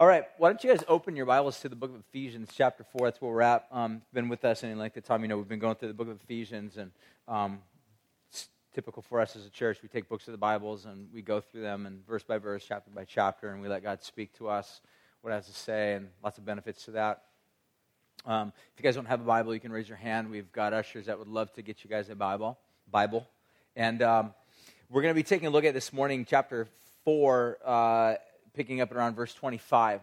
All right, why don't you guys open your Bibles to the book of Ephesians, chapter 4. That's where we're at. Um, been with us any length of time. You know, we've been going through the book of Ephesians, and um, it's typical for us as a church. We take books of the Bibles and we go through them, and verse by verse, chapter by chapter, and we let God speak to us what it has to say, and lots of benefits to that. Um, if you guys don't have a Bible, you can raise your hand. We've got ushers that would love to get you guys a Bible. Bible, and um, we're going to be taking a look at this morning, chapter 4. Uh, picking up around verse 25.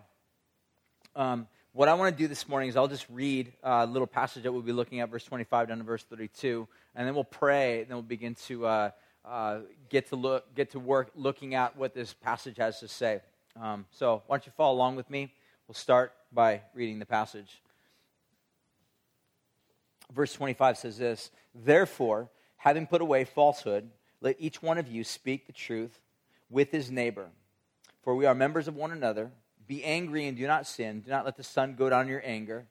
Um, what I want to do this morning is I'll just read a little passage that we'll be looking at, verse 25 down to verse 32, and then we'll pray, and then we'll begin to uh, uh, get to look, get to work looking at what this passage has to say. Um, so why don't you follow along with me? We'll start by reading the passage. Verse 25 says this Therefore, having put away falsehood, let each one of you speak the truth with his neighbor for we are members of one another. Be angry and do not sin. Do not let the sun go down in your anger.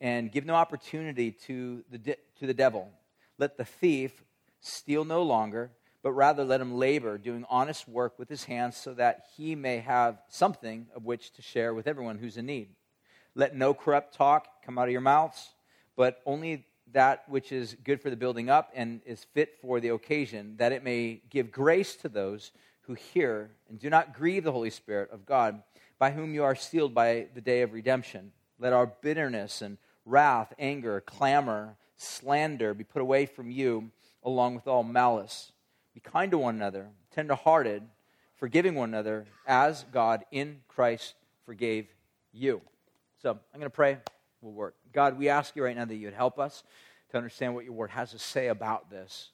And give no opportunity to the, de- to the devil. Let the thief steal no longer, but rather let him labor, doing honest work with his hands, so that he may have something of which to share with everyone who's in need. Let no corrupt talk come out of your mouths, but only that which is good for the building up and is fit for the occasion, that it may give grace to those who hear and do not grieve the Holy Spirit of God, by whom you are sealed by the day of redemption. Let our bitterness and wrath, anger, clamor, slander be put away from you, along with all malice. Be kind to one another, tenderhearted, forgiving one another, as God in Christ forgave you. So I'm going to pray. We'll work. God, we ask you right now that you would help us to understand what your word has to say about this.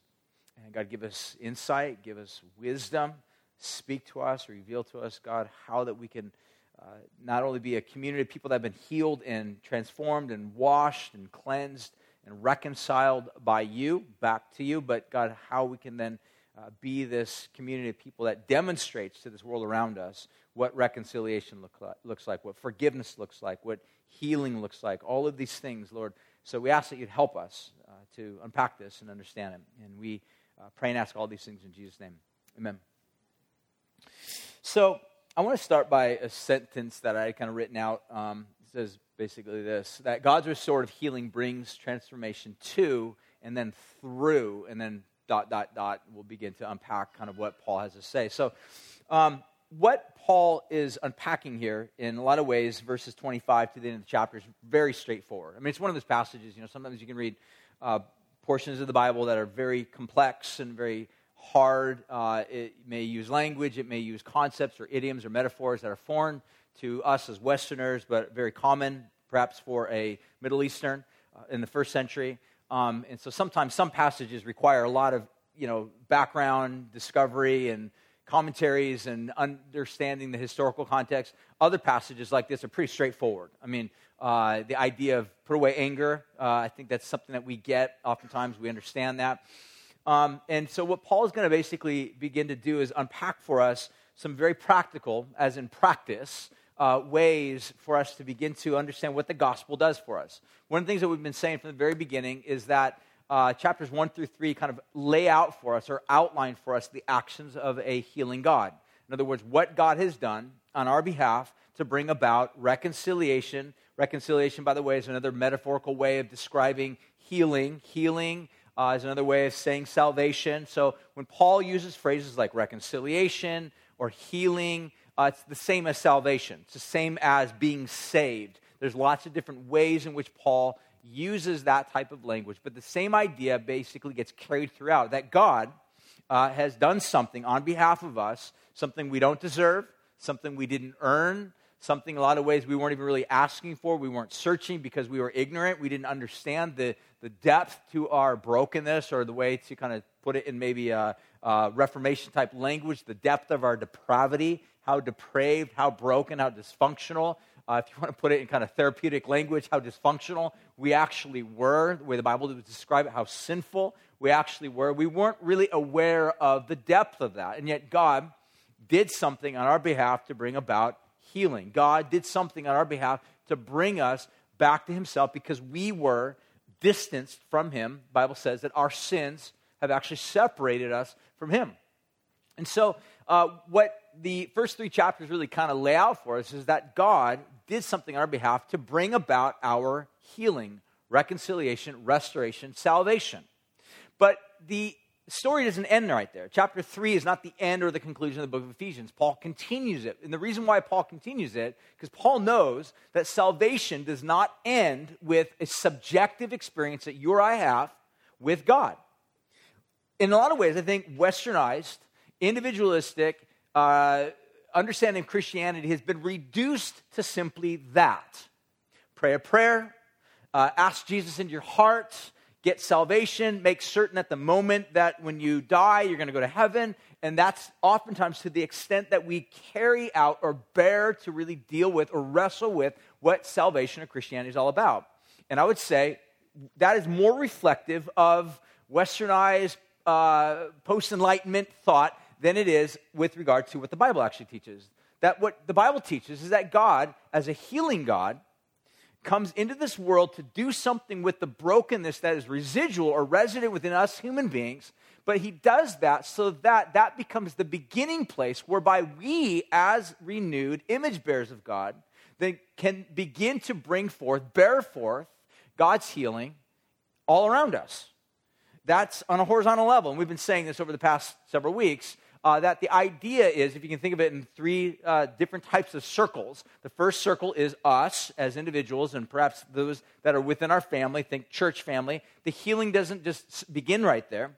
And God, give us insight, give us wisdom speak to us, reveal to us, God, how that we can uh, not only be a community of people that have been healed and transformed and washed and cleansed and reconciled by you back to you, but God, how we can then uh, be this community of people that demonstrates to this world around us what reconciliation look like, looks like, what forgiveness looks like, what healing looks like, all of these things, Lord. So we ask that you'd help us uh, to unpack this and understand it. And we uh, pray and ask all these things in Jesus' name. Amen. So I want to start by a sentence that I kind of written out. Um, it says basically this that God's restored of healing brings transformation to and then through, and then dot, dot, dot, we'll begin to unpack kind of what Paul has to say. So, um, what Paul is unpacking here in a lot of ways, verses 25 to the end of the chapter, is very straightforward. I mean, it's one of those passages, you know, sometimes you can read uh, portions of the Bible that are very complex and very hard. Uh, it may use language, it may use concepts or idioms or metaphors that are foreign to us as Westerners, but very common perhaps for a Middle Eastern uh, in the first century. Um, and so sometimes some passages require a lot of you know background discovery and commentaries and understanding the historical context. Other passages like this are pretty straightforward. I mean, uh, the idea of put away anger, uh, I think that's something that we get. Oftentimes we understand that. Um, and so, what Paul is going to basically begin to do is unpack for us some very practical, as in practice, uh, ways for us to begin to understand what the gospel does for us. One of the things that we've been saying from the very beginning is that uh, chapters 1 through 3 kind of lay out for us or outline for us the actions of a healing God. In other words, what God has done on our behalf to bring about reconciliation. Reconciliation, by the way, is another metaphorical way of describing healing. Healing uh, is another way of saying salvation. So when Paul uses phrases like reconciliation or healing, uh, it's the same as salvation. It's the same as being saved. There's lots of different ways in which Paul uses that type of language, but the same idea basically gets carried throughout that God uh, has done something on behalf of us, something we don't deserve, something we didn't earn, something a lot of ways we weren't even really asking for. We weren't searching because we were ignorant. We didn't understand the, the depth to our brokenness, or the way to kind of put it in maybe a, a Reformation type language, the depth of our depravity, how depraved, how broken, how dysfunctional. Uh, if you want to put it in kind of therapeutic language, how dysfunctional we actually were, the way the Bible would describe it, how sinful we actually were. We weren't really aware of the depth of that. And yet, God did something on our behalf to bring about healing. God did something on our behalf to bring us back to himself because we were distanced from him. The Bible says that our sins have actually separated us from him. And so uh, what the first three chapters really kind of lay out for us is that God did something on our behalf to bring about our healing, reconciliation, restoration, salvation. But the story doesn't end right there. Chapter 3 is not the end or the conclusion of the book of Ephesians. Paul continues it. And the reason why Paul continues it, because Paul knows that salvation does not end with a subjective experience that you or I have with God. In a lot of ways, I think westernized, individualistic, uh, understanding of Christianity has been reduced to simply that pray a prayer, uh, ask Jesus into your heart, get salvation, make certain at the moment that when you die, you're going to go to heaven. And that's oftentimes to the extent that we carry out or bear to really deal with or wrestle with what salvation or Christianity is all about. And I would say that is more reflective of westernized uh, post enlightenment thought than it is with regard to what the Bible actually teaches. That what the Bible teaches is that God, as a healing God, comes into this world to do something with the brokenness that is residual or resident within us human beings. But he does that so that that becomes the beginning place whereby we, as renewed image bearers of God, then can begin to bring forth, bear forth God's healing all around us. That's on a horizontal level. And we've been saying this over the past several weeks uh, that the idea is, if you can think of it in three uh, different types of circles, the first circle is us as individuals and perhaps those that are within our family, think church family. The healing doesn't just begin right there.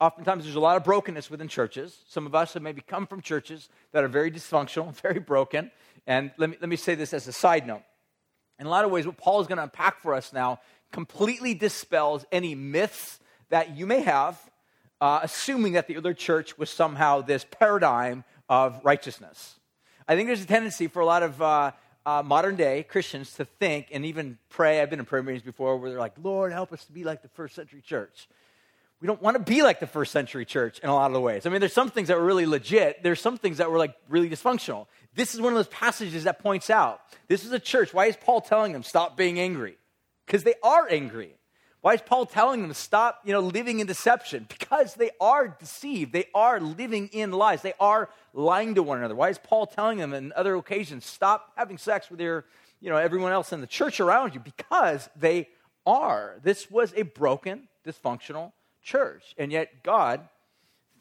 Oftentimes, there's a lot of brokenness within churches. Some of us have maybe come from churches that are very dysfunctional, very broken. And let me, let me say this as a side note. In a lot of ways, what Paul is going to unpack for us now completely dispels any myths that you may have uh, assuming that the other church was somehow this paradigm of righteousness. I think there's a tendency for a lot of uh, uh, modern day Christians to think and even pray. I've been in prayer meetings before where they're like, Lord, help us to be like the first century church. We don't want to be like the first century church in a lot of the ways. I mean, there's some things that were really legit, there's some things that were like really dysfunctional. This is one of those passages that points out this is a church. Why is Paul telling them, stop being angry? Because they are angry. Why is Paul telling them to stop, you know, living in deception? Because they are deceived. They are living in lies. They are lying to one another. Why is Paul telling them in other occasions, stop having sex with your, you know, everyone else in the church around you? Because they are. This was a broken, dysfunctional church. And yet God,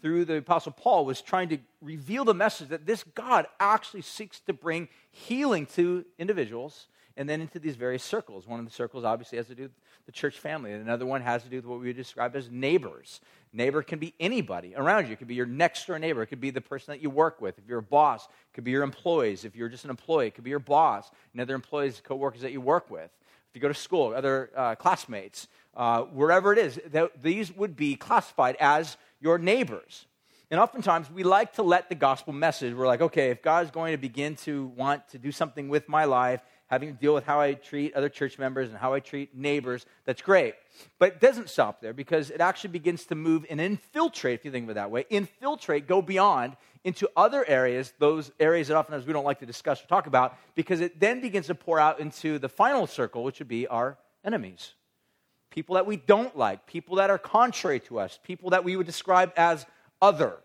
through the Apostle Paul, was trying to reveal the message that this God actually seeks to bring healing to individuals and then into these various circles. One of the circles obviously has to do with the church family, and another one has to do with what we would describe as neighbors. Neighbor can be anybody around you. It could be your next door neighbor. It could be the person that you work with. If you're a boss, it could be your employees. If you're just an employee, it could be your boss and other employees, co-workers that you work with. If you go to school, other uh, classmates, uh, wherever it is, th- these would be classified as your neighbors. And oftentimes we like to let the gospel message, we're like, okay, if God is going to begin to want to do something with my life, having to deal with how I treat other church members and how I treat neighbors, that's great. But it doesn't stop there because it actually begins to move and infiltrate, if you think of it that way, infiltrate, go beyond into other areas, those areas that oftentimes we don't like to discuss or talk about, because it then begins to pour out into the final circle, which would be our enemies. People that we don't like, people that are contrary to us, people that we would describe as other,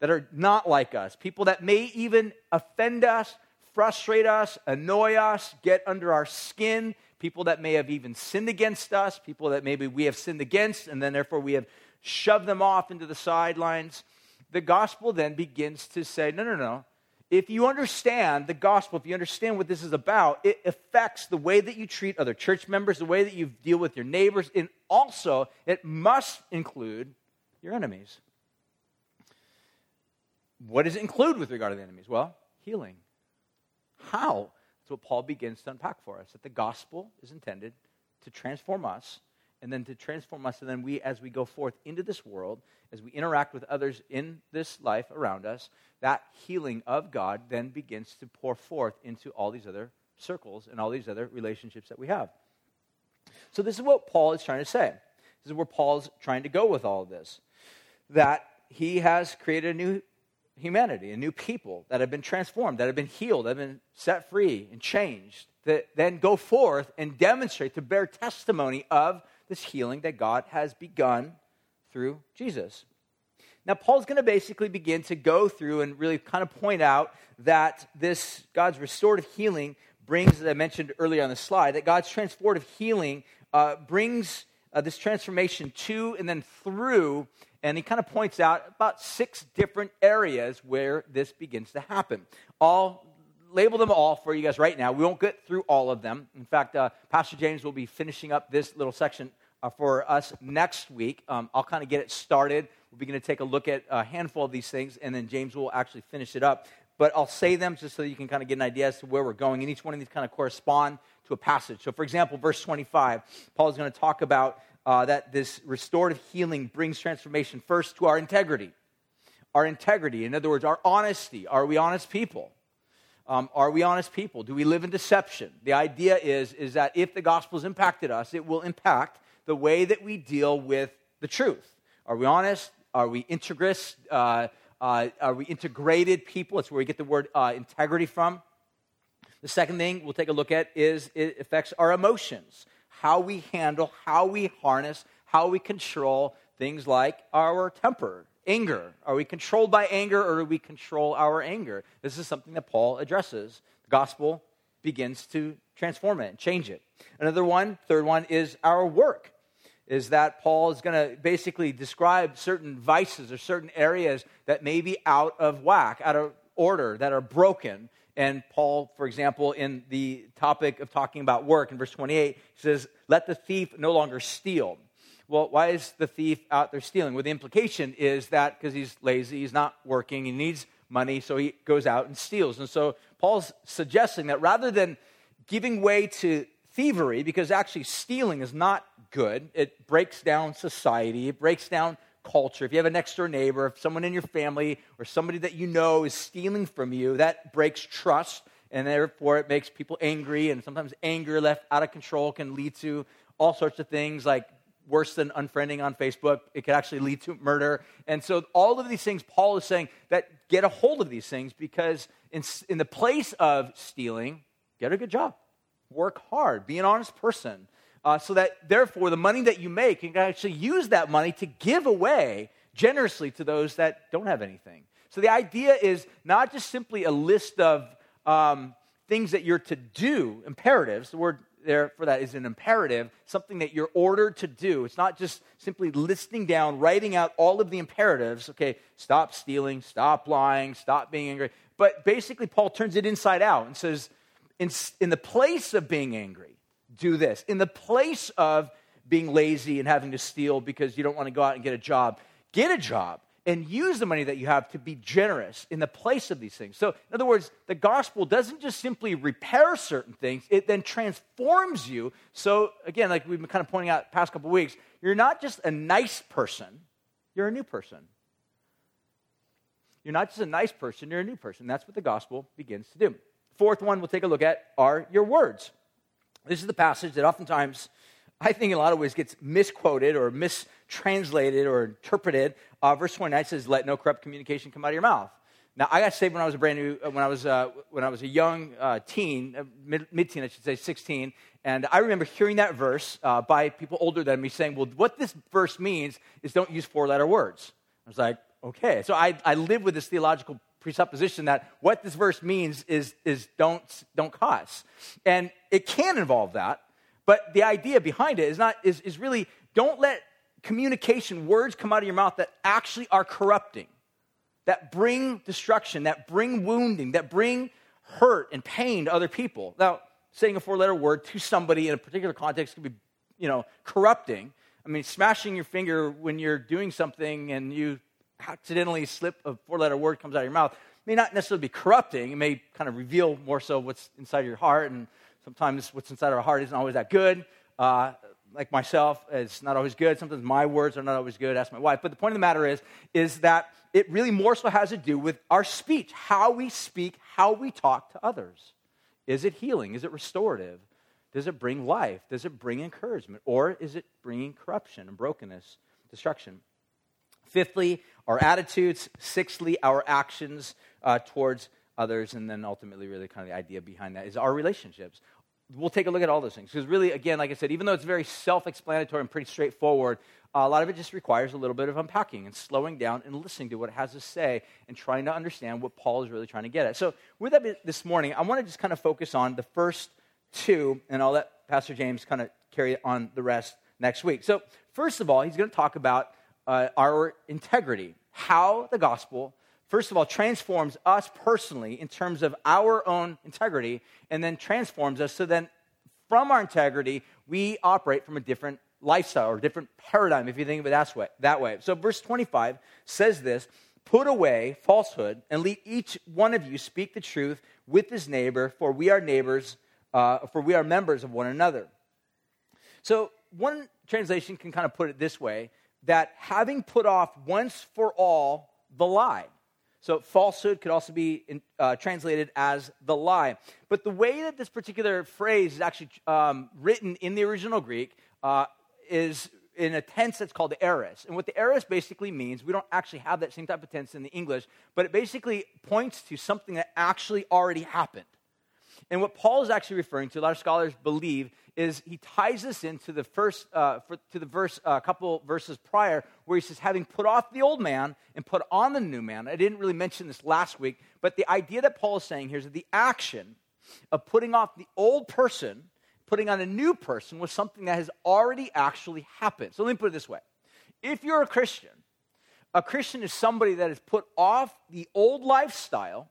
that are not like us, people that may even offend us, frustrate us, annoy us, get under our skin, people that may have even sinned against us, people that maybe we have sinned against, and then therefore we have shoved them off into the sidelines. The gospel then begins to say, no, no, no. If you understand the gospel, if you understand what this is about, it affects the way that you treat other church members, the way that you deal with your neighbors, and also it must include your enemies. What does it include with regard to the enemies? Well, healing. How? That's what Paul begins to unpack for us that the gospel is intended to transform us and then to transform us and then we as we go forth into this world as we interact with others in this life around us that healing of god then begins to pour forth into all these other circles and all these other relationships that we have so this is what paul is trying to say this is where paul's trying to go with all of this that he has created a new humanity, a new people that have been transformed, that have been healed, that have been set free and changed, that then go forth and demonstrate to bear testimony of this healing that God has begun through Jesus. Now, Paul's going to basically begin to go through and really kind of point out that this God's restorative healing brings, as I mentioned earlier on the slide, that God's transformative healing uh, brings uh, this transformation to and then through, and he kind of points out about six different areas where this begins to happen. All label them all for you guys right now. We won't get through all of them. In fact, uh, Pastor James will be finishing up this little section uh, for us next week. Um, I'll kind of get it started. We'll be going to take a look at a handful of these things, and then James will actually finish it up. But I'll say them just so you can kind of get an idea as to where we're going. And each one of these kind of correspond to a passage. So, for example, verse 25, Paul is going to talk about uh, that this restorative healing brings transformation first to our integrity. Our integrity, in other words, our honesty. Are we honest people? Um, are we honest people? Do we live in deception? The idea is, is that if the gospel has impacted us, it will impact the way that we deal with the truth. Are we honest? Are we integrous? Uh, uh, are we integrated people? That's where we get the word uh, integrity from. The second thing we'll take a look at is it affects our emotions, how we handle, how we harness, how we control things like our temper, anger. Are we controlled by anger or do we control our anger? This is something that Paul addresses. The gospel begins to transform it and change it. Another one, third one, is our work. Is that Paul is going to basically describe certain vices or certain areas that may be out of whack, out of order, that are broken. And Paul, for example, in the topic of talking about work in verse 28, says, Let the thief no longer steal well, why is the thief out there stealing? Well, the implication is that because he's lazy, he's not working, he needs money, so he goes out and steals. And so Paul's suggesting that rather than giving way to thievery, because actually stealing is not good, it breaks down society, it breaks down culture. If you have a next door neighbor, if someone in your family or somebody that you know is stealing from you, that breaks trust, and therefore it makes people angry. And sometimes anger left out of control can lead to all sorts of things like worse than unfriending on Facebook. It could actually lead to murder. And so, all of these things, Paul is saying that get a hold of these things because, in, in the place of stealing, get a good job, work hard, be an honest person. Uh, so that therefore, the money that you make, you can actually use that money to give away generously to those that don't have anything. So, the idea is not just simply a list of um, things that you're to do, imperatives. The word there for that is an imperative, something that you're ordered to do. It's not just simply listing down, writing out all of the imperatives. Okay, stop stealing, stop lying, stop being angry. But basically, Paul turns it inside out and says, in, in the place of being angry, do this. In the place of being lazy and having to steal because you don't want to go out and get a job, get a job and use the money that you have to be generous in the place of these things. So, in other words, the gospel doesn't just simply repair certain things, it then transforms you. So, again, like we've been kind of pointing out past couple weeks, you're not just a nice person, you're a new person. You're not just a nice person, you're a new person. That's what the gospel begins to do. Fourth one we'll take a look at are your words. This is the passage that oftentimes I think in a lot of ways gets misquoted or mistranslated or interpreted. Uh, verse 29 says, "Let no corrupt communication come out of your mouth." Now, I got saved when I was a brand new, uh, when I was uh, when I was a young uh, teen, uh, mid teen, I should say, 16, and I remember hearing that verse uh, by people older than me saying, "Well, what this verse means is don't use four-letter words." I was like, "Okay." So I I live with this theological presupposition that what this verse means is is don't don't cuss, and it can involve that. But the idea behind it is not is, is really don't let communication, words come out of your mouth that actually are corrupting, that bring destruction, that bring wounding, that bring hurt and pain to other people. Now, saying a four-letter word to somebody in a particular context can be, you know, corrupting. I mean, smashing your finger when you're doing something and you accidentally slip a four-letter word comes out of your mouth may not necessarily be corrupting. It may kind of reveal more so what's inside of your heart and Sometimes what's inside of our heart isn't always that good. Uh, like myself, it's not always good. Sometimes my words are not always good. Ask my wife. But the point of the matter is, is that it really more so has to do with our speech, how we speak, how we talk to others. Is it healing? Is it restorative? Does it bring life? Does it bring encouragement? Or is it bringing corruption and brokenness, destruction? Fifthly, our attitudes. Sixthly, our actions uh, towards others. And then ultimately, really kind of the idea behind that is our relationships we'll take a look at all those things. Because really, again, like I said, even though it's very self explanatory and pretty straightforward, a lot of it just requires a little bit of unpacking and slowing down and listening to what it has to say and trying to understand what Paul is really trying to get at. So, with that this morning, I want to just kind of focus on the first two, and I'll let Pastor James kind of carry on the rest next week. So, first of all, he's going to talk about uh, our integrity, how the gospel, first of all, transforms us personally in terms of our own integrity, and then transforms us so then from our integrity, we operate from a different lifestyle or different paradigm, if you think of it that way. So, verse 25 says this Put away falsehood and let each one of you speak the truth with his neighbor, for we are neighbors, uh, for we are members of one another. So, one translation can kind of put it this way that having put off once for all the lie. So, falsehood could also be in, uh, translated as the lie. But the way that this particular phrase is actually um, written in the original Greek uh, is in a tense that's called the aorist. And what the aorist basically means, we don't actually have that same type of tense in the English, but it basically points to something that actually already happened. And what Paul is actually referring to, a lot of scholars believe, is he ties this into the first, uh, for, to the verse, a uh, couple verses prior, where he says, having put off the old man and put on the new man. I didn't really mention this last week, but the idea that Paul is saying here is that the action of putting off the old person putting on a new person was something that has already actually happened. So let me put it this way if you're a Christian, a Christian is somebody that has put off the old lifestyle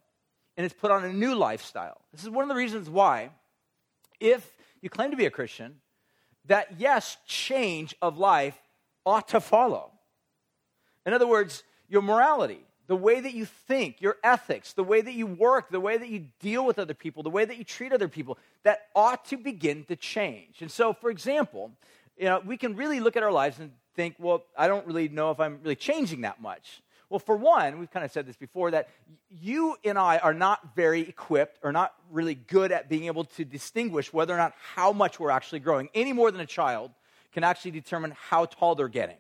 and has put on a new lifestyle. This is one of the reasons why, if you claim to be a Christian, that yes, change of life ought to follow. In other words, your morality, the way that you think, your ethics, the way that you work, the way that you deal with other people, the way that you treat other people, that ought to begin to change. And so, for example, you know, we can really look at our lives and think, well, I don't really know if I'm really changing that much. Well, for one, we've kind of said this before that you and I are not very equipped or not really good at being able to distinguish whether or not how much we're actually growing, any more than a child can actually determine how tall they're getting,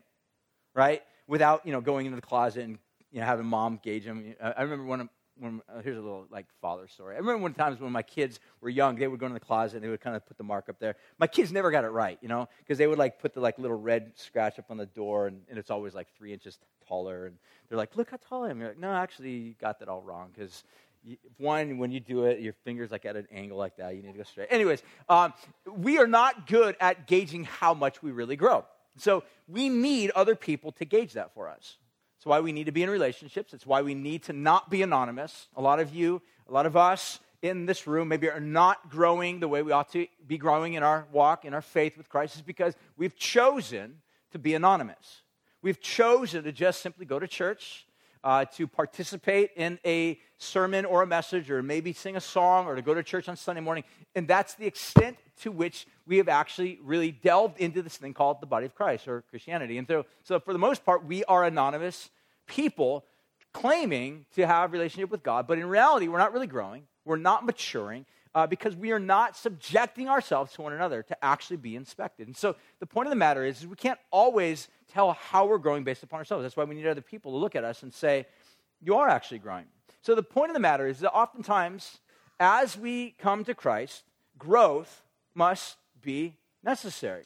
right? Without, you know, going into the closet and you know, having mom gauge them. I remember when, when uh, here's a little like father story. I remember one times when my kids were young, they would go in the closet and they would kind of put the mark up there. My kids never got it right, you know, because they would like put the like little red scratch up on the door, and, and it's always like three inches taller. And they're like, "Look how tall I am." You're like, "No, actually, you got that all wrong because." one, when you do it, your fingers like at an angle like that. You need to go straight. Anyways, um, we are not good at gauging how much we really grow. So we need other people to gauge that for us. It's why we need to be in relationships. It's why we need to not be anonymous. A lot of you, a lot of us in this room maybe are not growing the way we ought to be growing in our walk, in our faith with Christ, is because we've chosen to be anonymous. We've chosen to just simply go to church, uh, to participate in a sermon or a message, or maybe sing a song, or to go to church on Sunday morning. And that's the extent to which we have actually really delved into this thing called the body of Christ or Christianity. And so, so for the most part, we are anonymous people claiming to have a relationship with God, but in reality, we're not really growing, we're not maturing. Uh, because we are not subjecting ourselves to one another to actually be inspected. And so the point of the matter is, is we can't always tell how we're growing based upon ourselves. That's why we need other people to look at us and say, You are actually growing. So the point of the matter is that oftentimes, as we come to Christ, growth must be necessary.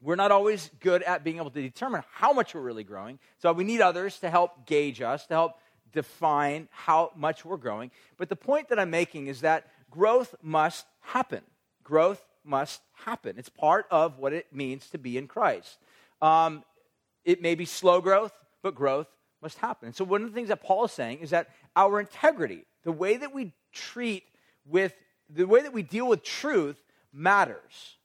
We're not always good at being able to determine how much we're really growing. So we need others to help gauge us, to help define how much we're growing. But the point that I'm making is that growth must happen. Growth must happen. It's part of what it means to be in Christ. Um, it may be slow growth, but growth must happen. So, one of the things that Paul is saying is that our integrity, the way that we treat with, the way that we deal with truth, matters.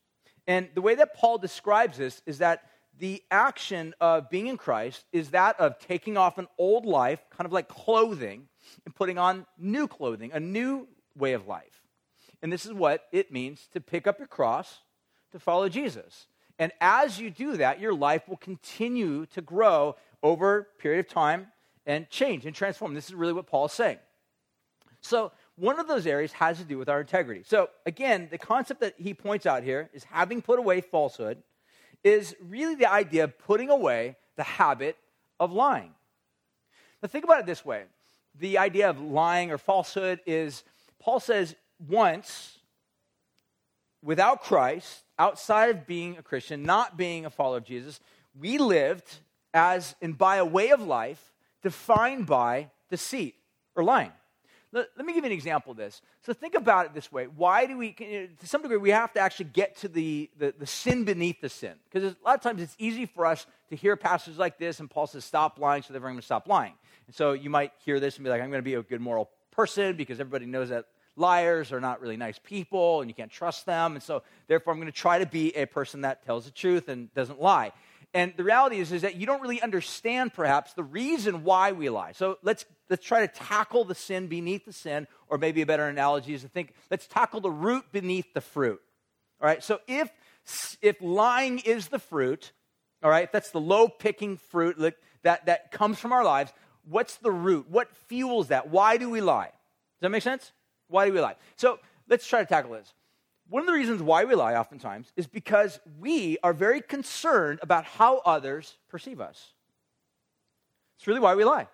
And the way that Paul describes this is that the action of being in Christ is that of taking off an old life, kind of like clothing, and putting on new clothing, a new way of life. And this is what it means to pick up your cross to follow Jesus. And as you do that, your life will continue to grow over a period of time and change and transform. This is really what Paul is saying. So, one of those areas has to do with our integrity. So, again, the concept that he points out here is having put away falsehood, is really the idea of putting away the habit of lying. Now, think about it this way the idea of lying or falsehood is Paul says once without Christ, outside of being a Christian, not being a follower of Jesus, we lived as and by a way of life defined by deceit or lying. Let, let, me give you an example of this. So think about it this way. Why do we, to some degree, we have to actually get to the, the, the sin beneath the sin. Because a lot of times it's easy for us to hear passages like this, and Paul says, stop lying, so they're going to stop lying. And so you might hear this and be like, I'm going to be a good moral person because everybody knows that liars are not really nice people and you can't trust them. And so, therefore, I'm going to try to be a person that tells the truth and doesn't lie. And the reality is, is that you don't really understand, perhaps, the reason why we lie. So let's, let's try to tackle the sin beneath the sin, or maybe a better analogy is to think, let's tackle the root beneath the fruit. All right, so if, if lying is the fruit, all right, that's the low picking fruit that, that comes from our lives, what's the root? What fuels that? Why do we lie? Does that make sense? Why do we lie? So let's try to tackle this. One of the reasons why we lie oftentimes is because we are very concerned about how others perceive us. It's really why we lie.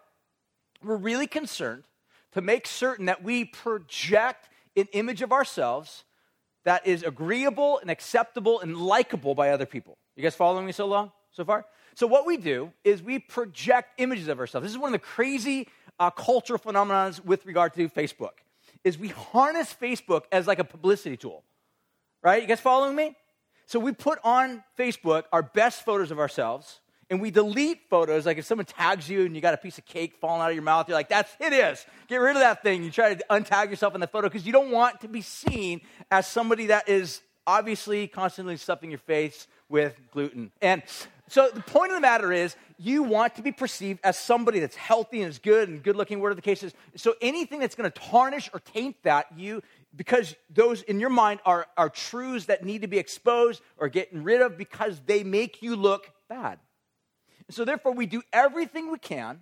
We're really concerned to make certain that we project an image of ourselves that is agreeable and acceptable and likable by other people. You guys following me so long so far? So what we do is we project images of ourselves. This is one of the crazy uh, cultural phenomena with regard to Facebook is we harness Facebook as like a publicity tool. Right? You guys following me? So we put on Facebook our best photos of ourselves and we delete photos like if someone tags you and you got a piece of cake falling out of your mouth you're like that's it is get rid of that thing you try to untag yourself in the photo because you don't want to be seen as somebody that is obviously constantly stuffing your face with gluten and so the point of the matter is, you want to be perceived as somebody that's healthy and is good and good looking, whatever the case is. So anything that's going to tarnish or taint that, you, because those in your mind are, are truths that need to be exposed or getting rid of because they make you look bad. So therefore, we do everything we can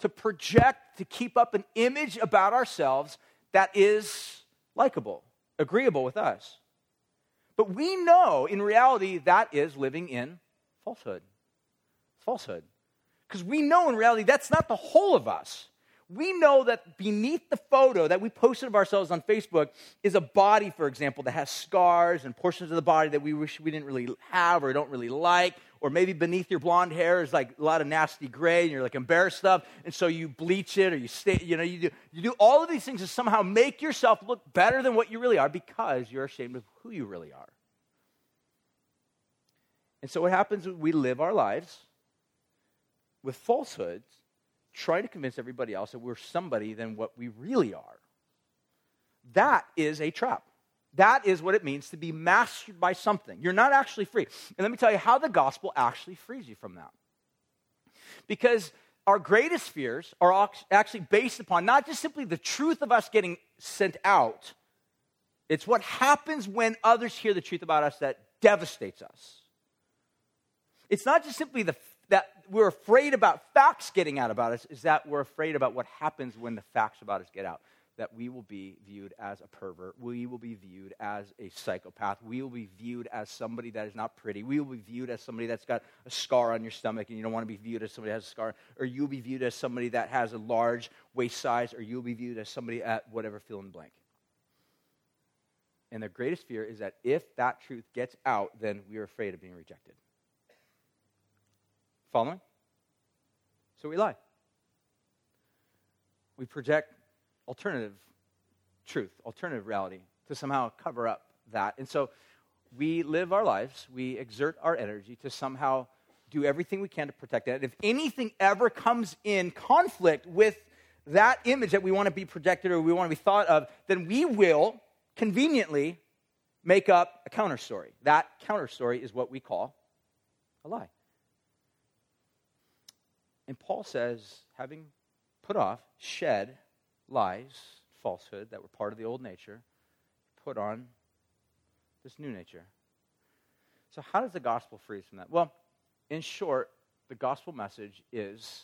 to project, to keep up an image about ourselves that is likable, agreeable with us. But we know in reality that is living in falsehood. It's falsehood. Because we know in reality that's not the whole of us. We know that beneath the photo that we posted of ourselves on Facebook is a body, for example, that has scars and portions of the body that we wish we didn't really have or don't really like. Or maybe beneath your blonde hair is like a lot of nasty gray and you're like embarrassed stuff. And so you bleach it or you stay, you know, you do, you do all of these things to somehow make yourself look better than what you really are because you're ashamed of who you really are. And so what happens is we live our lives with falsehoods, trying to convince everybody else that we're somebody than what we really are. That is a trap. That is what it means to be mastered by something. You're not actually free. And let me tell you how the gospel actually frees you from that. Because our greatest fears are actually based upon not just simply the truth of us getting sent out, it's what happens when others hear the truth about us that devastates us. It's not just simply the, that we're afraid about facts getting out about us, is that we're afraid about what happens when the facts about us get out. That we will be viewed as a pervert. We will be viewed as a psychopath. We will be viewed as somebody that is not pretty. We will be viewed as somebody that's got a scar on your stomach and you don't want to be viewed as somebody that has a scar. Or you'll be viewed as somebody that has a large waist size. Or you'll be viewed as somebody at whatever fill in blank. And the greatest fear is that if that truth gets out, then we are afraid of being rejected. Following? So we lie. We project alternative truth, alternative reality to somehow cover up that. And so we live our lives, we exert our energy to somehow do everything we can to protect that. If anything ever comes in conflict with that image that we want to be projected or we want to be thought of, then we will conveniently make up a counter story. That counter story is what we call a lie. And Paul says, having put off, shed lies, falsehood that were part of the old nature, put on this new nature. So, how does the gospel free us from that? Well, in short, the gospel message is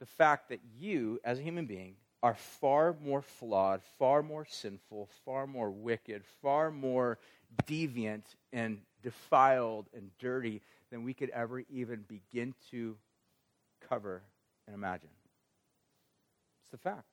the fact that you, as a human being, are far more flawed, far more sinful, far more wicked, far more deviant and defiled and dirty than we could ever even begin to cover and imagine. It's the fact.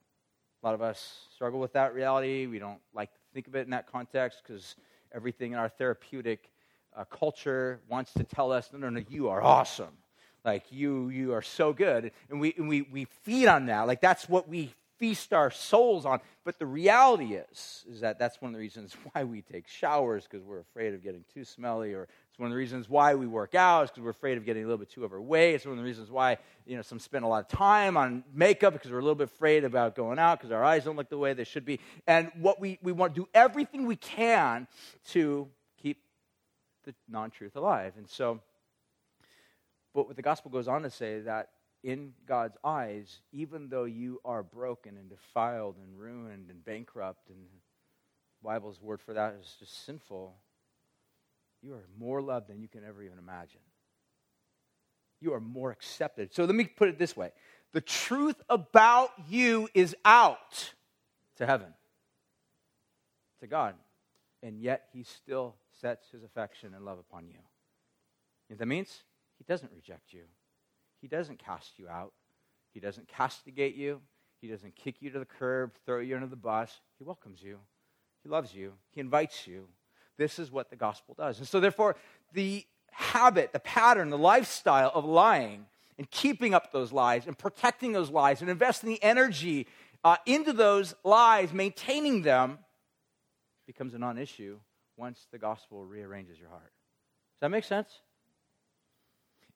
A lot of us struggle with that reality. We don't like to think of it in that context because everything in our therapeutic uh, culture wants to tell us, no, no, no, you are awesome. Like, you, you are so good. And we, and we, we feed on that. Like, that's what we feast our souls on. But the reality is, is that that's one of the reasons why we take showers, because we're afraid of getting too smelly, or it's one of the reasons why we work out, is because we're afraid of getting a little bit too overweight. It's one of the reasons why, you know, some spend a lot of time on makeup, because we're a little bit afraid about going out, because our eyes don't look the way they should be. And what we, we want to do everything we can to keep the non-truth alive. And so, but what the gospel goes on to say that in God's eyes, even though you are broken and defiled and ruined and bankrupt, and the Bible's word for that is just sinful, you are more loved than you can ever even imagine. You are more accepted. So let me put it this way the truth about you is out to heaven, to God, and yet He still sets His affection and love upon you. You know that means? He doesn't reject you. He doesn't cast you out. He doesn't castigate you. He doesn't kick you to the curb, throw you under the bus. He welcomes you. He loves you. He invites you. This is what the gospel does. And so, therefore, the habit, the pattern, the lifestyle of lying and keeping up those lies and protecting those lies and investing the energy uh, into those lies, maintaining them, becomes a non issue once the gospel rearranges your heart. Does that make sense?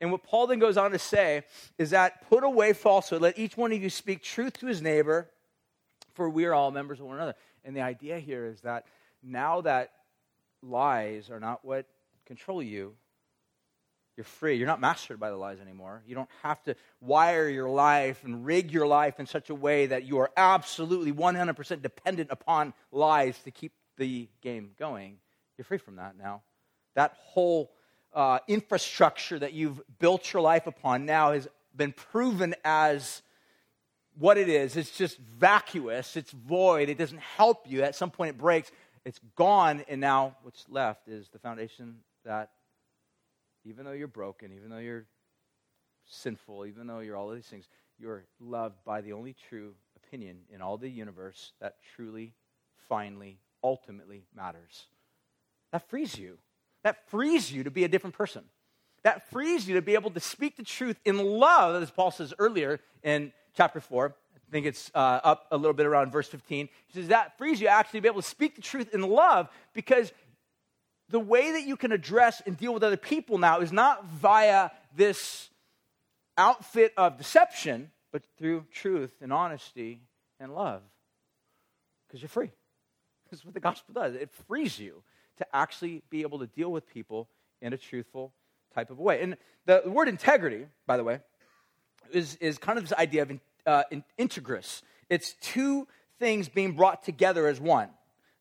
And what Paul then goes on to say is that put away falsehood, let each one of you speak truth to his neighbor, for we are all members of one another. And the idea here is that now that lies are not what control you, you're free. You're not mastered by the lies anymore. You don't have to wire your life and rig your life in such a way that you are absolutely 100% dependent upon lies to keep the game going. You're free from that now. That whole uh, infrastructure that you've built your life upon now has been proven as what it is. It's just vacuous, it's void, it doesn't help you. At some point, it breaks, it's gone, and now what's left is the foundation that even though you're broken, even though you're sinful, even though you're all of these things, you're loved by the only true opinion in all the universe that truly, finally, ultimately matters. That frees you. That frees you to be a different person. That frees you to be able to speak the truth in love, as Paul says earlier in chapter 4. I think it's uh, up a little bit around verse 15. He says that frees you actually to be able to speak the truth in love because the way that you can address and deal with other people now is not via this outfit of deception, but through truth and honesty and love. Because you're free. This is what the gospel does. It frees you to actually be able to deal with people in a truthful type of way. And the, word integrity, by the way, is, is kind of this idea of uh, integris. It's two things being brought together as one.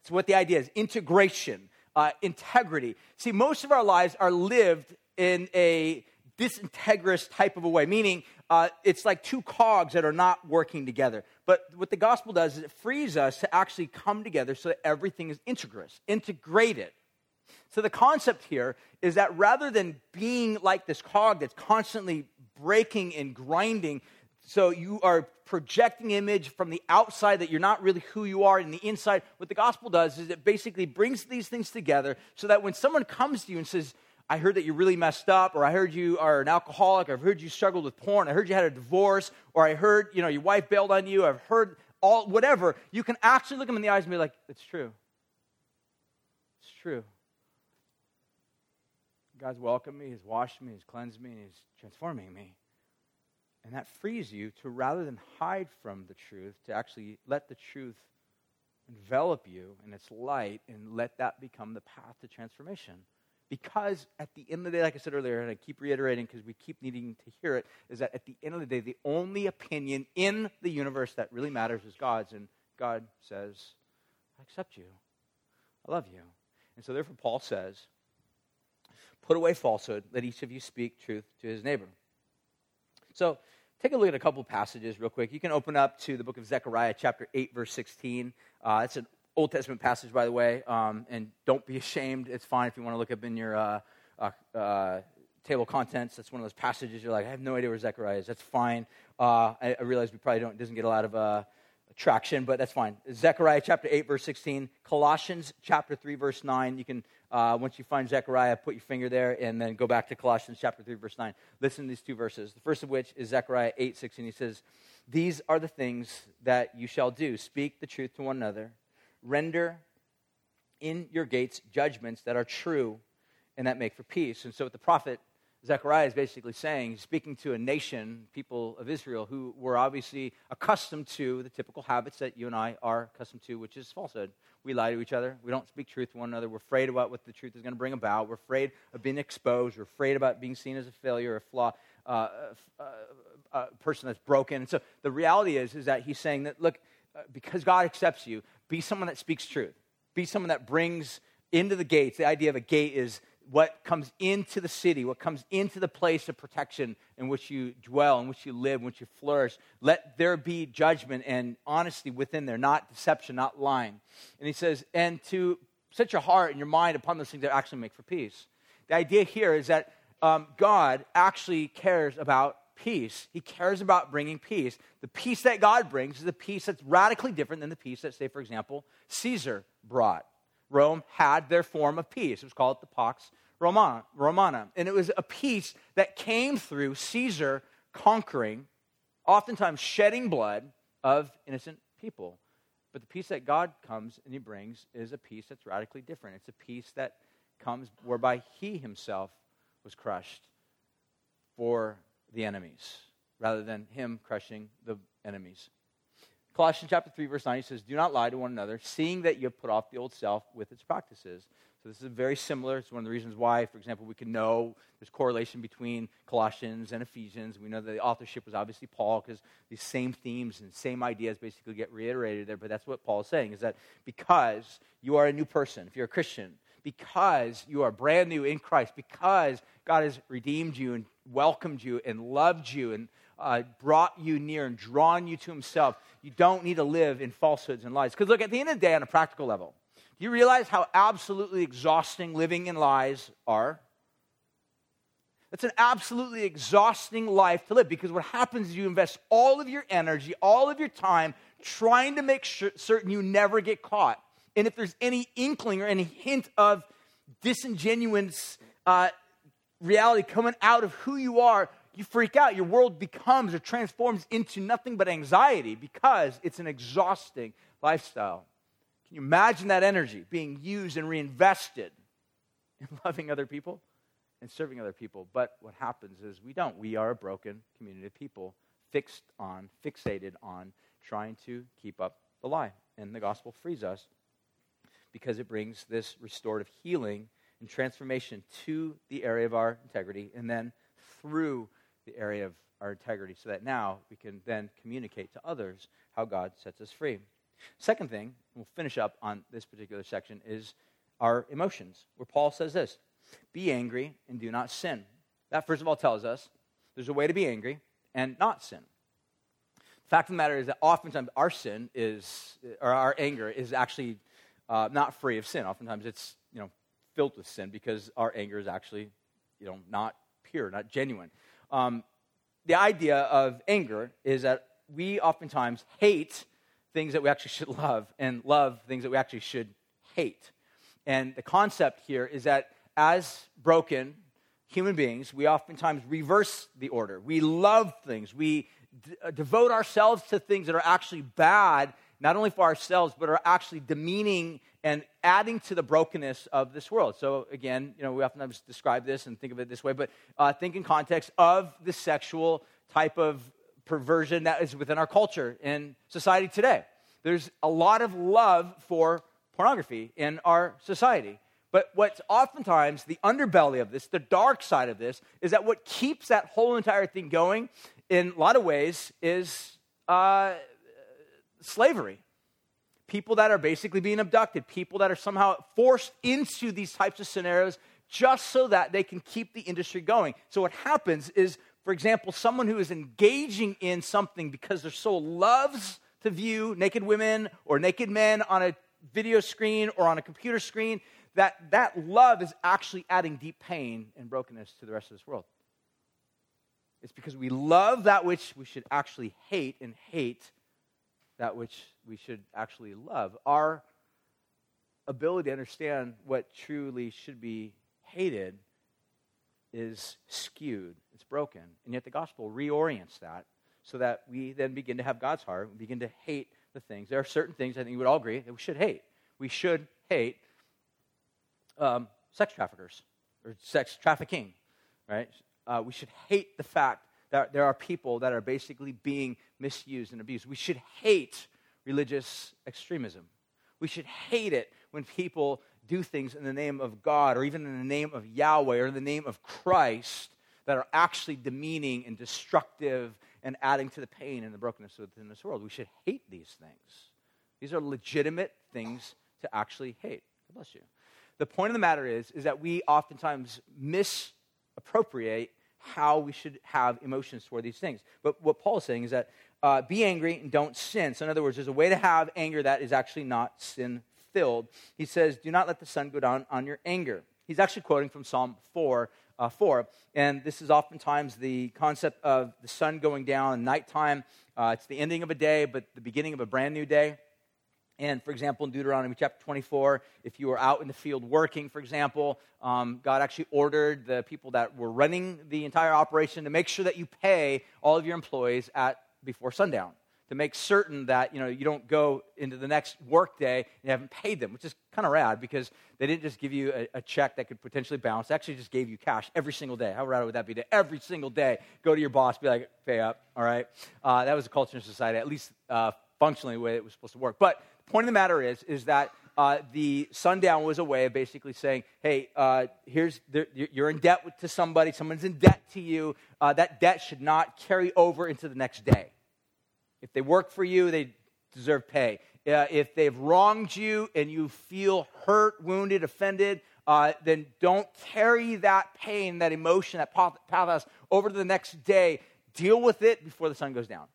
It's what the idea is integration, uh, integrity. See, most of our lives are lived in a disintegrous type of a way, meaning uh, it's like two cogs that are not working together. But what the gospel does is it frees us to actually come together so that everything is integrous, integrated. So the concept here is that rather than being like this cog that's constantly breaking and grinding, so you are projecting image from the outside that you're not really who you are in the inside. What the gospel does is it basically brings these things together so that when someone comes to you and says, I heard that you really messed up, or I heard you are an alcoholic, or I've heard you struggled with porn, I heard you had a divorce, or I heard, you know, your wife bailed on you, I've heard all whatever, you can actually look them in the eyes and be like, it's true. It's true. God's welcomed me, He's washed me, He's cleansed me, and He's transforming me. And that frees you to, rather than hide from the truth, to actually let the truth envelop you in its light and let that become the path to transformation. Because at the end of the day, like I said earlier, and I keep reiterating because we keep needing to hear it, is that at the end of the day, the only opinion in the universe that really matters is God's. And God says, I accept you. I love you. And so therefore, Paul says, put away falsehood. Let each of you speak truth to his neighbor. So take a look at a couple passages real quick. You can open up to the book of Zechariah, chapter 8, verse 16. Uh, it's an Old Testament passage, by the way, um, and don't be ashamed. It's fine if you want to look up in your uh, uh, uh, table of contents. That's one of those passages you're like, I have no idea where Zechariah is. That's fine. Uh, I, I, realize we probably don't, doesn't get a lot of uh, traction, but that's fine. Zechariah chapter 8, verse 16. Colossians chapter 3, verse 9. You can, uh, once you find Zechariah, put your finger there and then go back to Colossians chapter 3, verse 9. Listen to these two verses. The first of which is Zechariah 8, 16. He says, These are the things that you shall do. Speak the truth to one another. Render in your gates judgments that are true and that make for peace. And so, what the prophet Zechariah is basically saying, speaking to a nation, people of Israel, who were obviously accustomed to the typical habits that you and I are accustomed to, which is falsehood. We lie to each other. We don't speak truth to one another. We're afraid about what the truth is going to bring about. We're afraid of being exposed. We're afraid about being seen as a failure, a flaw, uh, a, a, a person that's broken. And so the reality is, is that he's saying that, look, uh, because God accepts you, be someone that speaks truth. Be someone that brings into the gates. The idea of a gate is what comes into the city, what comes into the place of protection in which you dwell, in which you live, in which you flourish. Let there be judgment and honesty within there, not deception, not lying. And he says, and to set your heart and your mind upon those things that actually make for peace. The idea here is that um, God actually cares about peace. He cares about bringing peace. The peace that God brings is a peace that's radically different than the peace that, say, for example, Caesar brought. Rome had their form of peace. It was called the Pax Romana, Romana. And it was a peace that came through Caesar conquering, oftentimes shedding blood of innocent people. But the peace that God comes and he brings is a peace that's radically different. It's a peace that comes whereby he himself was crushed for the enemies rather than him crushing the enemies. Colossians chapter 3, verse 9, he says, Do not lie to one another, seeing that you have put off the old self with its practices. So this is very similar. It's one of the reasons why, for example, we can know there's correlation between Colossians and Ephesians. We know that the authorship was obviously Paul because these same themes and same ideas basically get reiterated there. But that's what Paul is saying, is that because you are a new person, if you're a Christian, because you are brand new in Christ, because God has redeemed you and welcomed you and loved you and uh, brought you near and drawn you to himself, you don't need to live in falsehoods and lies. Because look, at the end of the day, on a practical level, do you realize how absolutely exhausting living in lies are? It's an absolutely exhausting life to live because what happens is you invest all of your energy, all of your time trying to make sure, certain you never get caught. And if there's any inkling or any hint of disingenuous uh, reality coming out of who you are, you freak out. Your world becomes or transforms into nothing but anxiety because it's an exhausting lifestyle. Can you imagine that energy being used and reinvested in loving other people and serving other people? But what happens is we don't. We are a broken community of people fixed on, fixated on trying to keep up the lie. And the gospel frees us because it brings this restorative healing and transformation to the area of our integrity and then through the area of our integrity so that now we can then communicate to others how God sets us free. Second thing, we'll finish up on this particular section, is our emotions, where Paul says this Be angry and do not sin. That, first of all, tells us there's a way to be angry and not sin. The fact of the matter is that oftentimes our sin is, or our anger is actually uh, not free of sin. Oftentimes it's, you know, filled with sin because our anger is actually, you know, not pure, not genuine. Um, the idea of anger is that we oftentimes hate things that we actually should love and love things that we actually should hate. And the concept here is that as broken human beings, we oftentimes reverse the order. We love things. We d- uh, devote ourselves to things that are actually bad, not only for ourselves, but are actually demeaning and adding to the brokenness of this world. So, again, you know, we oftentimes describe this and think of it this way, but uh, think in context of the sexual type of perversion that is within our culture and society today. There's a lot of love for pornography in our society. But what's oftentimes the underbelly of this, the dark side of this, is that what keeps that whole entire thing going in a lot of ways is uh, slavery people that are basically being abducted, people that are somehow forced into these types of scenarios just so that they can keep the industry going. So, what happens is, for example, someone who is engaging in something because their soul loves to view naked women or naked men on a video screen or on a computer screen, that that love is actually adding deep pain and brokenness to the rest of this world. It's because we love that which we should actually hate and hate that which we should actually love. Our ability to understand what truly should be hated is skewed, it's broken. And yet the gospel reorients that so that we then begin to have God's heart, we begin to hate the things. There are certain things I think you would all agree that we should hate. We should hate um, sex traffickers or sex trafficking, right? Uh, we should hate the fact that there are people that are basically being misused and abused. We should hate religious extremism. We should hate it when people do things in the name of God or even in the name of Yahweh or in the name of Christ that are actually demeaning and destructive and adding to the pain and the brokenness within this world. We should hate these things. These are legitimate things to actually hate. God bless you. The point of the matter is, is that we oftentimes misappropriate how we should have emotions toward these things. But what Paul is saying is that uh, be angry and don't sin. So, in other words, there's a way to have anger that is actually not sin filled. He says, Do not let the sun go down on your anger. He's actually quoting from Psalm 4, uh, 4. And this is oftentimes the concept of the sun going down, nighttime. Uh, it's the ending of a day, but the beginning of a brand new day. And for example, in Deuteronomy chapter 24, if you were out in the field working, for example, um, God actually ordered the people that were running the entire operation to make sure that you pay all of your employees at before sundown to make certain that you know you don't go into the next workday and you haven't paid them, which is kind of rad because they didn't just give you a, a, check that could potentially bounce. They actually just gave you cash every single day. How rad would that be? To every single day go to your boss, be like, pay up. All right, uh, that was a culture in society, at least uh, functionally the way it was supposed to work. But point of the matter is, is that uh, the sundown was a way of basically saying, hey, uh, here's you're in debt to somebody, someone's in debt to you. Uh, that debt should not carry over into the next day. If they work for you, they deserve pay. Uh, if they've wronged you and you feel hurt, wounded, offended, uh, then don't carry that pain, that emotion, that pathos over to the next day. Deal with it before the sun goes down.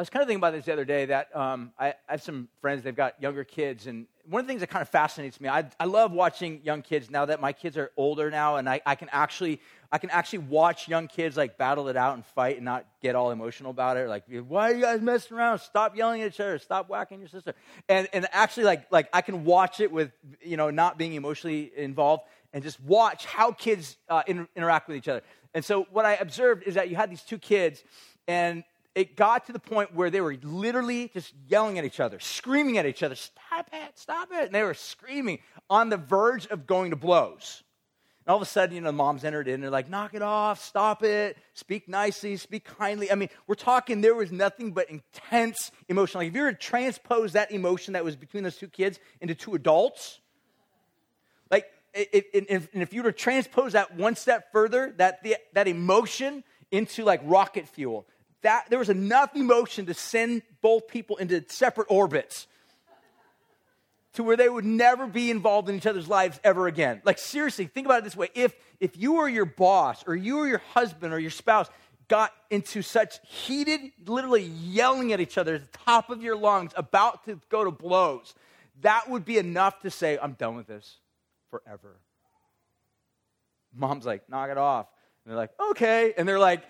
I was kind of thinking about this the other day that um, I, I, have some friends, they've got younger kids, and one of the things that kind of fascinates me, I, I love watching young kids now that my kids are older now, and I, I, can actually I can actually watch young kids like battle it out and fight and not get all emotional about it. Like, why are you guys messing around? Stop yelling at each other. Stop whacking your sister. And and actually like like I can watch it with you know not being emotionally involved and just watch how kids uh, in, interact with each other. And so what I observed is that you had these two kids and it got to the point where they were literally just yelling at each other, screaming at each other, stop it, stop it. And they were screaming on the verge of going to blows. And all of a sudden, you know, the moms entered in and they're like, knock it off, stop it, speak nicely, speak kindly. I mean, we're talking, there was nothing but intense emotion. Like, if you were to transpose that emotion that was between those two kids into two adults, like, it, it, and if you were to transpose that one step further, that, that emotion into like rocket fuel, that there was enough emotion to send both people into separate orbits to where they would never be involved in each other's lives ever again. Like seriously, think about it this way. If if you or your boss or you or your husband or your spouse got into such heated, literally yelling at each other at the top of your lungs, about to go to blows, that would be enough to say, I'm done with this forever. Mom's like, knock it off. And they're like, okay. And they're like,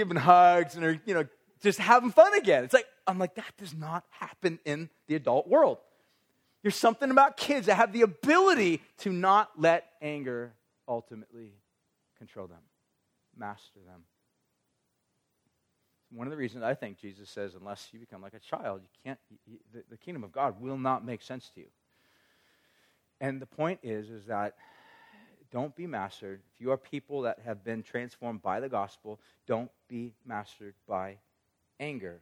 giving hugs and are, you know, just having fun again. It's like, I'm like, that does not happen in the adult world. There's something about kids that have the ability to not let anger ultimately control them, master them. One of the reasons I think Jesus says, unless you become like a child, you can't, you, the, the kingdom of God will not make sense to you. And the point is, is that don't be mastered. If you are people that have been transformed by the gospel, don't be mastered by anger.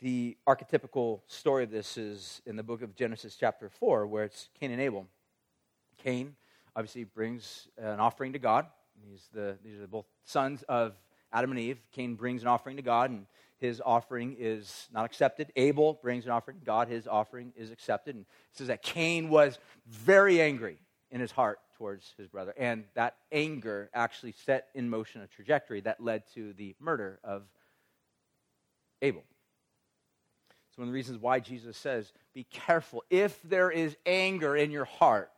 The archetypical story of this is in the book of Genesis, chapter 4, where it's Cain and Abel. Cain obviously brings an offering to God. He's the, these are both sons of Adam and Eve. Cain brings an offering to God, and his offering is not accepted. Abel brings an offering to God. His offering is accepted. And it says that Cain was very angry in his heart towards his brother. And that anger actually set in motion a trajectory that led to the murder of Abel. It's one of the reasons why Jesus says, Be careful. If there is anger in your heart,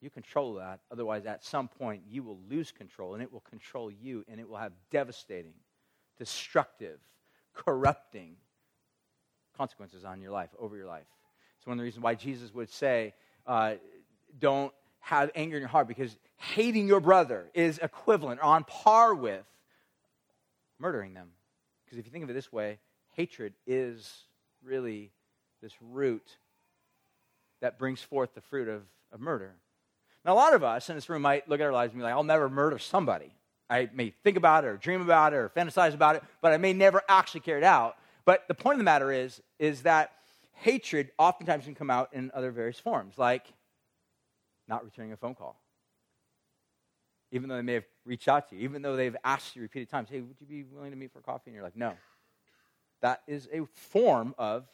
you control that. Otherwise, at some point, you will lose control and it will control you and it will have devastating, destructive, corrupting consequences on your life, over your life. It's one of the reasons why Jesus would say, uh, don't have anger in your heart because hating your brother is equivalent or on par with murdering them. Because if you think of it this way, hatred is really this root that brings forth the fruit of, of murder. Now, a lot of us in this room might look at our lives and be like, I'll never murder somebody. I may think about it or dream about it or fantasize about it, but I may never actually carry it out. But the point of the matter is, is that hatred oftentimes can come out in other various forms, like not returning a phone call. Even though they may have reached out to you, even though they've asked you repeated times, hey, would you be willing to meet for coffee? And you're like, no. That is a form of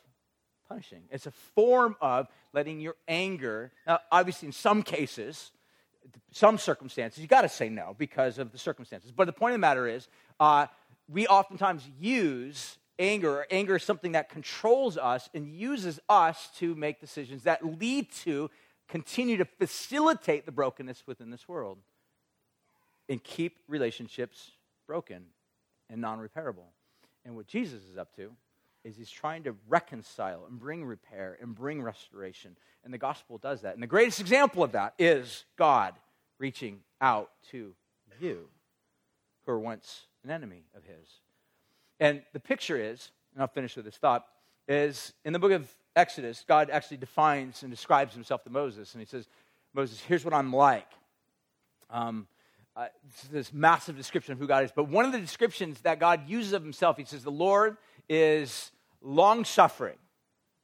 punishing. It's a form of letting your anger, now, obviously, in some cases, some circumstances, you got to say no because of the circumstances. But the point of the matter is, uh, we oftentimes use anger. Anger is something that controls us and uses us to make decisions that lead to continue to facilitate the brokenness within this world and keep relationships broken and non repairable. And what Jesus is up to is he's trying to reconcile and bring repair and bring restoration. And the gospel does that. And the greatest example of that is God reaching out to you, who were once an enemy of his. And the picture is, and I'll finish with this thought, is in the book of Exodus, God actually defines and describes himself to Moses. And he says, Moses, here's what I'm like. Um, uh, this massive description of who God is. But one of the descriptions that God uses of himself, he says, the Lord is long suffering,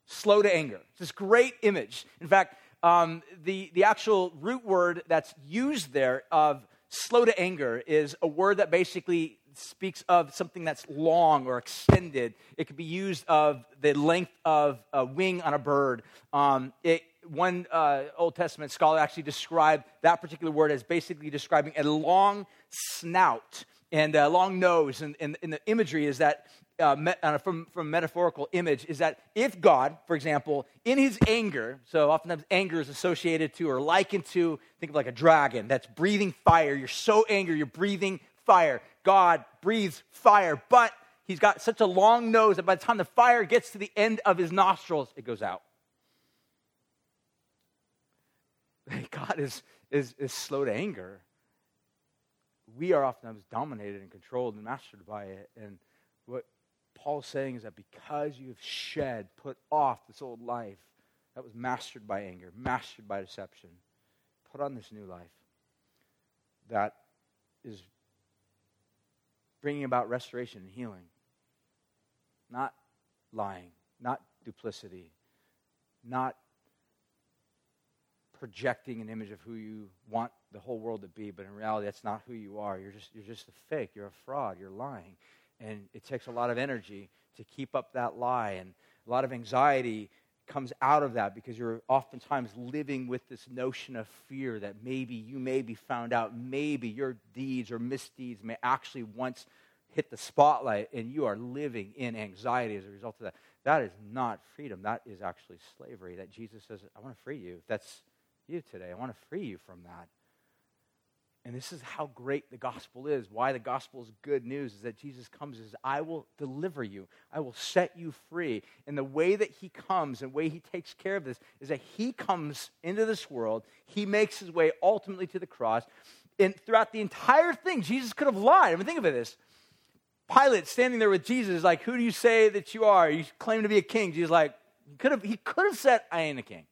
slow to anger. It's this great image. In fact, um, the, the actual root word that's used there of slow to anger is a word that basically speaks of something that's long or extended. It could be used of the length of a wing on a bird. Um, it, one uh, Old Testament scholar actually described that particular word as basically describing a long snout and a long nose. And, and, and the imagery is that uh, met, uh, from, from metaphorical image is that if God, for example, in his anger, so oftentimes anger is associated to or likened to, think of like a dragon that's breathing fire. You're so angry, you're breathing fire. God breathes fire, but he's got such a long nose that by the time the fire gets to the end of his nostrils, it goes out. God is, is, is slow to anger. We are oftentimes dominated and controlled and mastered by it. And what Paul's saying is that because you have shed, put off this old life that was mastered by anger, mastered by deception, put on this new life that is bringing about restoration and healing. Not lying, not duplicity, not projecting an image of who you want the whole world to be, but in reality, that's not who you are. You're just, you're just a fake. You're a fraud. You're lying. And it takes a lot of energy to keep up that lie. And a lot of anxiety comes out of that because you're oftentimes living with this notion of fear that maybe you may be found out. Maybe your deeds or misdeeds may actually once hit the spotlight and you are living in anxiety as a result of that. That is not freedom. That is actually slavery. That Jesus says, I want to free you. That's you today. I want to free you from that. And this is how great the gospel is. Why the gospel is good news is that Jesus comes says, I will deliver you. I will set you free. And the way that he comes and the way he takes care of this is that he comes into this world. He makes his way ultimately to the cross. And throughout the entire thing, Jesus could have lied. I mean, think of it this. Pilate standing there with Jesus is like, Who do you say that you are? You claim to be a king. Jesus like, he could have, he could have said, I ain't a king.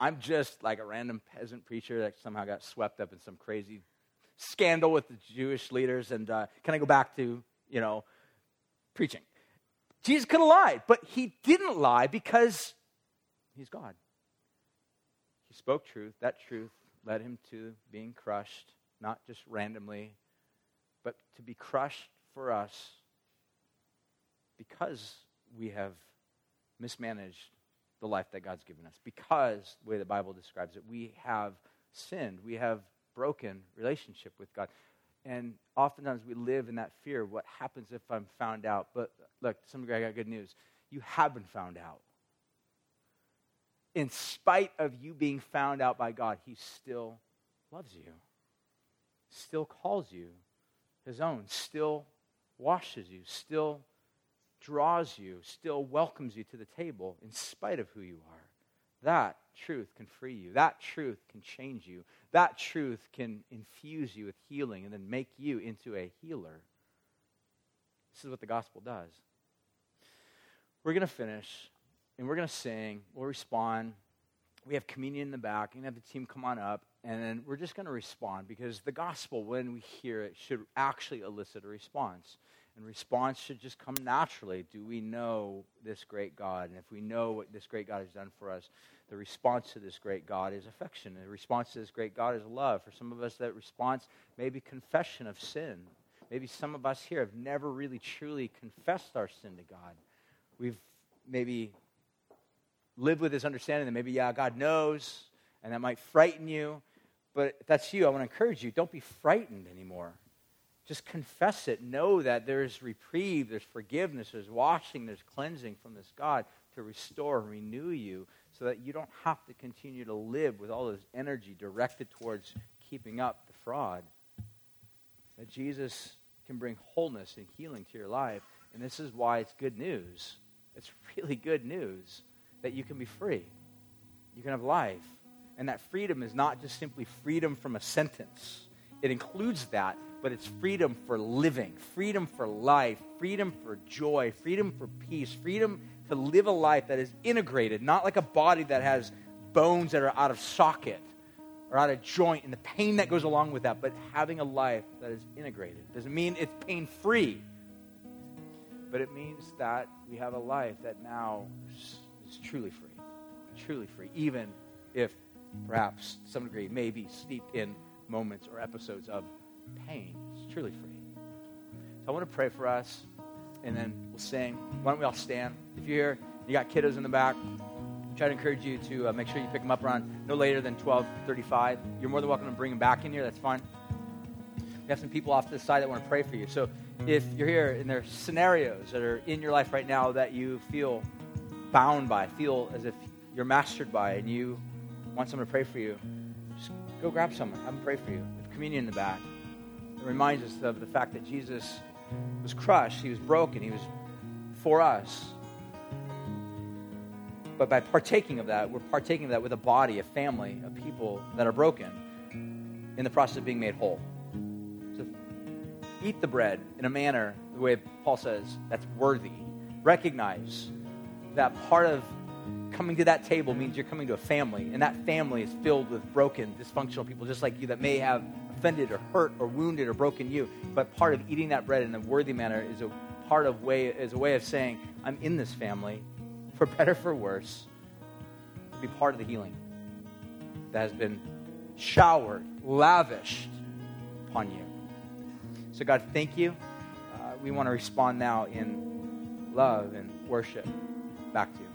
I'm just like a random peasant preacher that somehow got swept up in some crazy scandal with the Jewish leaders, and uh, can I go back to, you know, preaching? Jesus could have lied, but he didn't lie because he's God. He spoke truth. That truth led him to being crushed, not just randomly, but to be crushed for us because we have mismanaged the life that God's given us. Because, the way the Bible describes it, we have sinned. We have broken relationship with God. And oftentimes we live in that fear what happens if I'm found out? But look, some of you I got good news. You have been found out. In spite of you being found out by God, He still loves you, still calls you His own, still washes you, still draws you, still welcomes you to the table in spite of who you are. That truth can free you. That truth can change you. That truth can infuse you with healing and then make you into a healer. This is what the gospel does. We're going to finish and we're going to sing. We'll respond. We have communion in the back. You can have the team come on up. And then we're just going to respond because the gospel, when we hear it, should actually elicit a response. And response should just come naturally. Do we know this great God? And if we know what this great God has done for us, the response to this great God is affection. The response to this great God is love. For some of us, that response may be confession of sin. Maybe some of us here have never really truly confessed our sin to God. We've maybe lived with this understanding that maybe, yeah, God knows, and that might frighten you. But if that's you, I want to encourage you don't be frightened anymore. Just confess it. Know that there's reprieve, there's forgiveness, there's washing, there's cleansing from this God to restore and renew you so that you don't have to continue to live with all this energy directed towards keeping up the fraud. That Jesus can bring wholeness and healing to your life. And this is why it's good news. It's really good news that you can be free, you can have life. And that freedom is not just simply freedom from a sentence, it includes that, but it's freedom for living, freedom for life, freedom for joy, freedom for peace, freedom to live a life that is integrated, not like a body that has bones that are out of socket or out of joint and the pain that goes along with that, but having a life that is integrated. Doesn't mean it's pain free, but it means that we have a life that now is truly free, truly free, even if perhaps to some degree maybe steeped in moments or episodes of pain. It's truly free. So I want to pray for us, and then we'll sing. Why don't we all stand? If you're here, you got kiddos in the back. Try to encourage you to uh, make sure you pick them up around no later than 12:35. You're more than welcome to bring them back in here. That's fine. We have some people off to the side that want to pray for you. So if you're here and there are scenarios that are in your life right now that you feel bound by, feel as if you're mastered by, and you want someone to pray for you, just go grab someone, have them pray for you. Have communion in the back. It reminds us of the fact that Jesus was crushed, he was broken, he was for us. But by partaking of that, we're partaking of that with a body, a family, of people that are broken in the process of being made whole. So eat the bread in a manner, the way Paul says, that's worthy. Recognize that part of coming to that table means you're coming to a family, and that family is filled with broken, dysfunctional people just like you that may have offended or hurt or wounded or broken you. But part of eating that bread in a worthy manner is a part of way is a way of saying, I'm in this family, for better for worse, to be part of the healing that has been showered, lavished upon you. So God, thank you. Uh, we want to respond now in love and worship back to you.